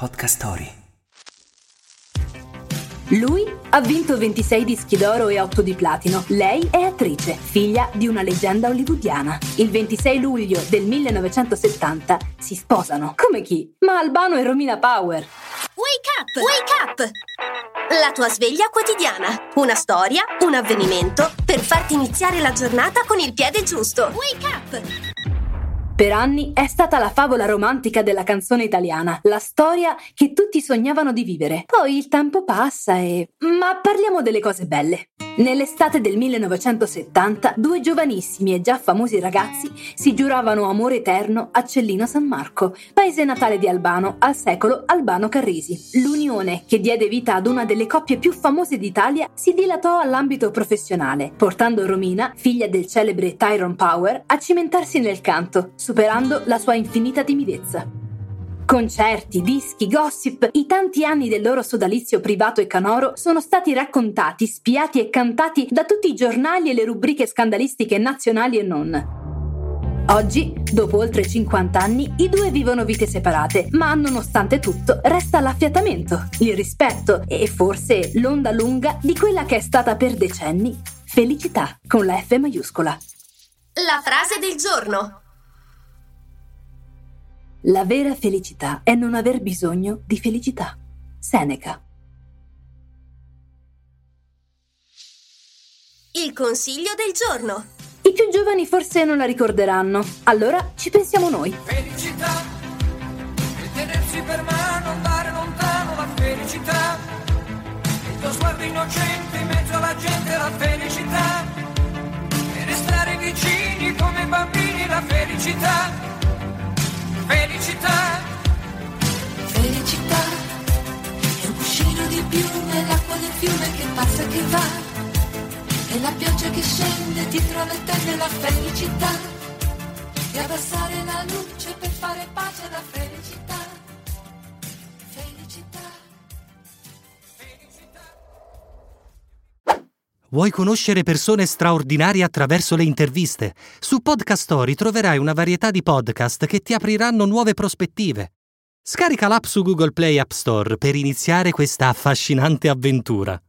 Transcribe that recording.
Podcast Story. Lui ha vinto 26 dischi d'oro e 8 di platino. Lei è attrice, figlia di una leggenda hollywoodiana. Il 26 luglio del 1970 si sposano. Come chi? Ma Albano e Romina Power. Wake up! Wake up! La tua sveglia quotidiana. Una storia, un avvenimento per farti iniziare la giornata con il piede giusto. Wake up! Per anni è stata la favola romantica della canzone italiana, la storia che tutti sognavano di vivere. Poi il tempo passa e... Ma parliamo delle cose belle. Nell'estate del 1970, due giovanissimi e già famosi ragazzi si giuravano amore eterno a Cellino San Marco, paese natale di Albano, al secolo Albano Carrisi. L'unione, che diede vita ad una delle coppie più famose d'Italia, si dilatò all'ambito professionale, portando Romina, figlia del celebre Tyrone Power, a cimentarsi nel canto, superando la sua infinita timidezza. Concerti, dischi, gossip, i tanti anni del loro sodalizio privato e canoro sono stati raccontati, spiati e cantati da tutti i giornali e le rubriche scandalistiche nazionali e non. Oggi, dopo oltre 50 anni, i due vivono vite separate, ma nonostante tutto resta l'affiatamento, il rispetto e forse l'onda lunga di quella che è stata per decenni felicità con la F maiuscola. La frase del giorno. La vera felicità è non aver bisogno di felicità. Seneca. Il consiglio del giorno. I più giovani forse non la ricorderanno, allora ci pensiamo noi. Felicità, il tenersi per mano, andare lontano, la felicità. Il tuo sguardo innocente in mezzo alla gente, la felicità. E restare vicini come bambini, la felicità. Felicità, Felicità è un cuscino di piume, l'acqua del fiume che passa e che va, e la pioggia che scende dietro le tende la felicità, e abbassare la luce per fare pace alla felicità. Felicità. Vuoi conoscere persone straordinarie attraverso le interviste? Su Podcast Story troverai una varietà di podcast che ti apriranno nuove prospettive. Scarica l'app su Google Play App Store per iniziare questa affascinante avventura.